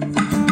Cause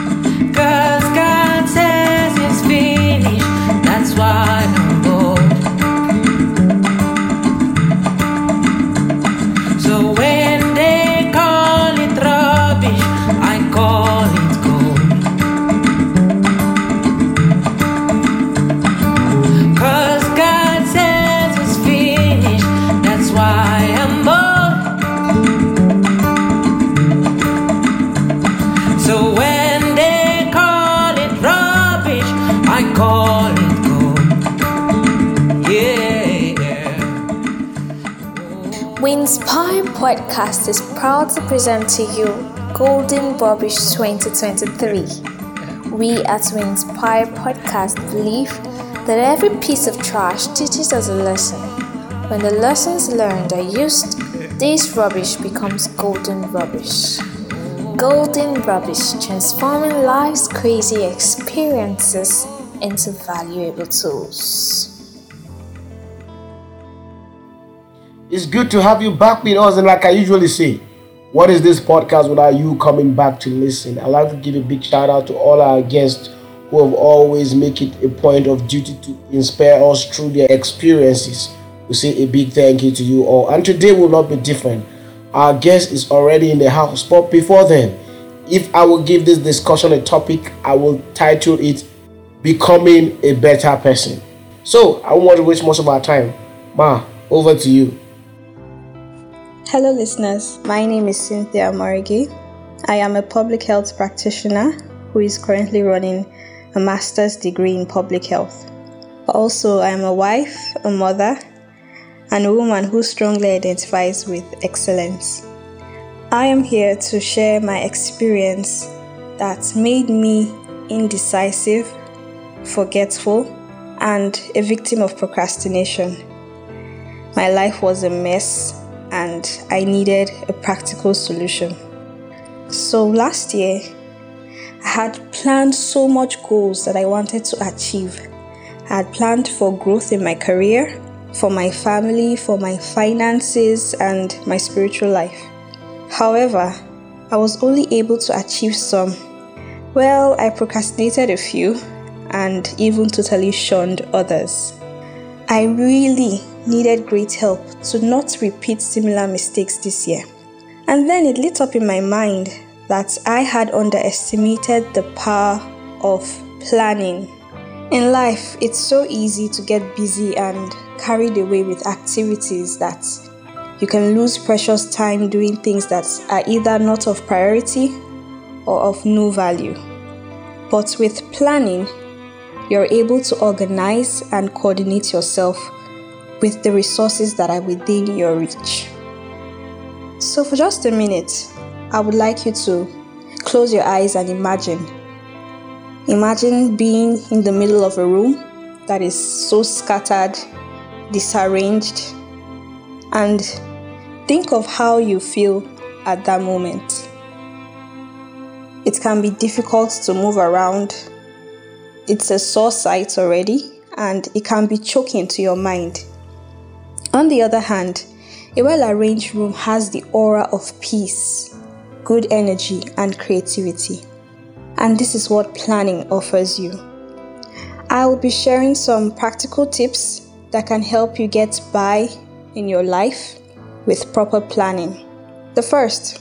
We Inspire Podcast is proud to present to you Golden Rubbish 2023. We at Inspire Podcast believe that every piece of trash teaches us a lesson. When the lessons learned are used, this rubbish becomes golden rubbish. Golden rubbish, transforming life's crazy experiences into valuable tools. It's good to have you back with us. And like I usually say, what is this podcast without you coming back to listen? I'd like to give a big shout out to all our guests who have always make it a point of duty to inspire us through their experiences. We say a big thank you to you all. And today will not be different. Our guest is already in the house. But before then, if I will give this discussion a topic, I will title it Becoming a Better Person. So I won't waste most of our time. Ma, over to you. Hello, listeners. My name is Cynthia Morigi. I am a public health practitioner who is currently running a master's degree in public health. Also, I am a wife, a mother, and a woman who strongly identifies with excellence. I am here to share my experience that made me indecisive, forgetful, and a victim of procrastination. My life was a mess and I needed a practical solution. So last year, I had planned so much goals that I wanted to achieve. I had planned for growth in my career, for my family, for my finances, and my spiritual life. However, I was only able to achieve some. Well, I procrastinated a few and even totally shunned others. I really needed great help to not repeat similar mistakes this year. And then it lit up in my mind that I had underestimated the power of planning. In life, it's so easy to get busy and carried away with activities that you can lose precious time doing things that are either not of priority or of no value. But with planning, you're able to organize and coordinate yourself with the resources that are within your reach. So, for just a minute, I would like you to close your eyes and imagine. Imagine being in the middle of a room that is so scattered, disarranged, and think of how you feel at that moment. It can be difficult to move around. It's a sore sight already, and it can be choking to your mind. On the other hand, a well arranged room has the aura of peace, good energy, and creativity. And this is what planning offers you. I will be sharing some practical tips that can help you get by in your life with proper planning. The first,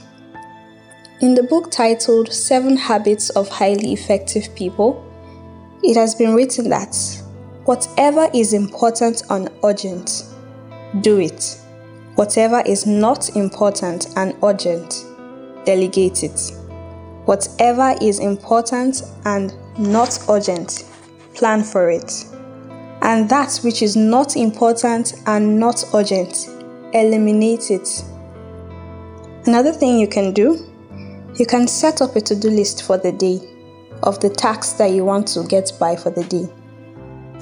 in the book titled Seven Habits of Highly Effective People, it has been written that whatever is important and urgent, do it. Whatever is not important and urgent, delegate it. Whatever is important and not urgent, plan for it. And that which is not important and not urgent, eliminate it. Another thing you can do, you can set up a to do list for the day of the tasks that you want to get by for the day.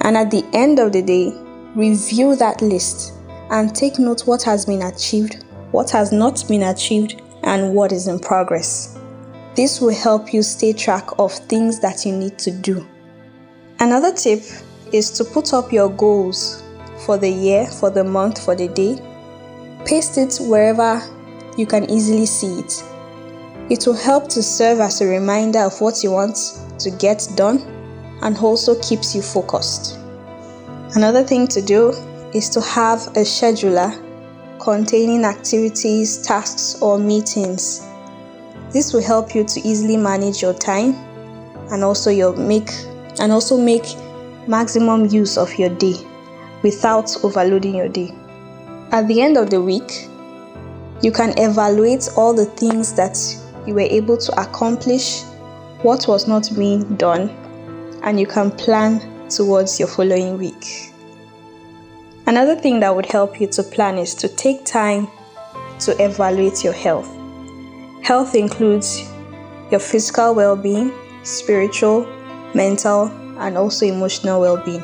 And at the end of the day, review that list and take note what has been achieved, what has not been achieved, and what is in progress. This will help you stay track of things that you need to do. Another tip is to put up your goals for the year, for the month, for the day. Paste it wherever you can easily see it. It will help to serve as a reminder of what you want to get done and also keeps you focused. Another thing to do is to have a scheduler containing activities, tasks, or meetings. This will help you to easily manage your time and also your make and also make maximum use of your day without overloading your day. At the end of the week, you can evaluate all the things that you were able to accomplish, what was not being done, and you can plan towards your following week. Another thing that would help you to plan is to take time to evaluate your health. Health includes your physical well being, spiritual, mental, and also emotional well being.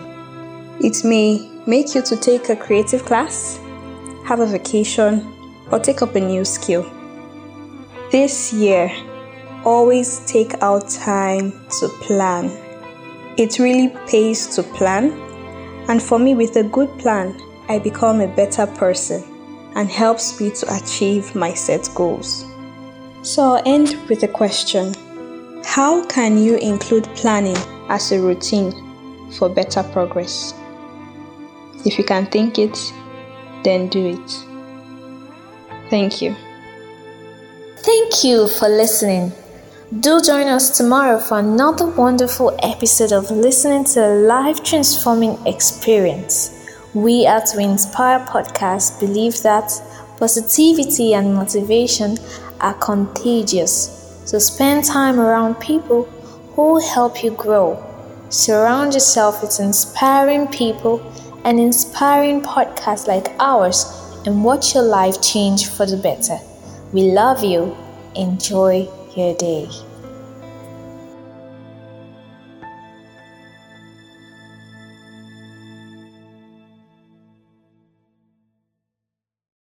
It may make you to take a creative class, have a vacation, or take up a new skill. This year, always take out time to plan. It really pays to plan, and for me, with a good plan, I become a better person and helps me to achieve my set goals. So I'll end with a question How can you include planning as a routine for better progress? If you can think it, then do it. Thank you. Thank you for listening. Do join us tomorrow for another wonderful episode of listening to a life transforming experience. We at We Inspire Podcast believe that positivity and motivation are contagious. So spend time around people who help you grow. Surround yourself with inspiring people and inspiring podcasts like ours and watch your life change for the better. We love you. Enjoy your day.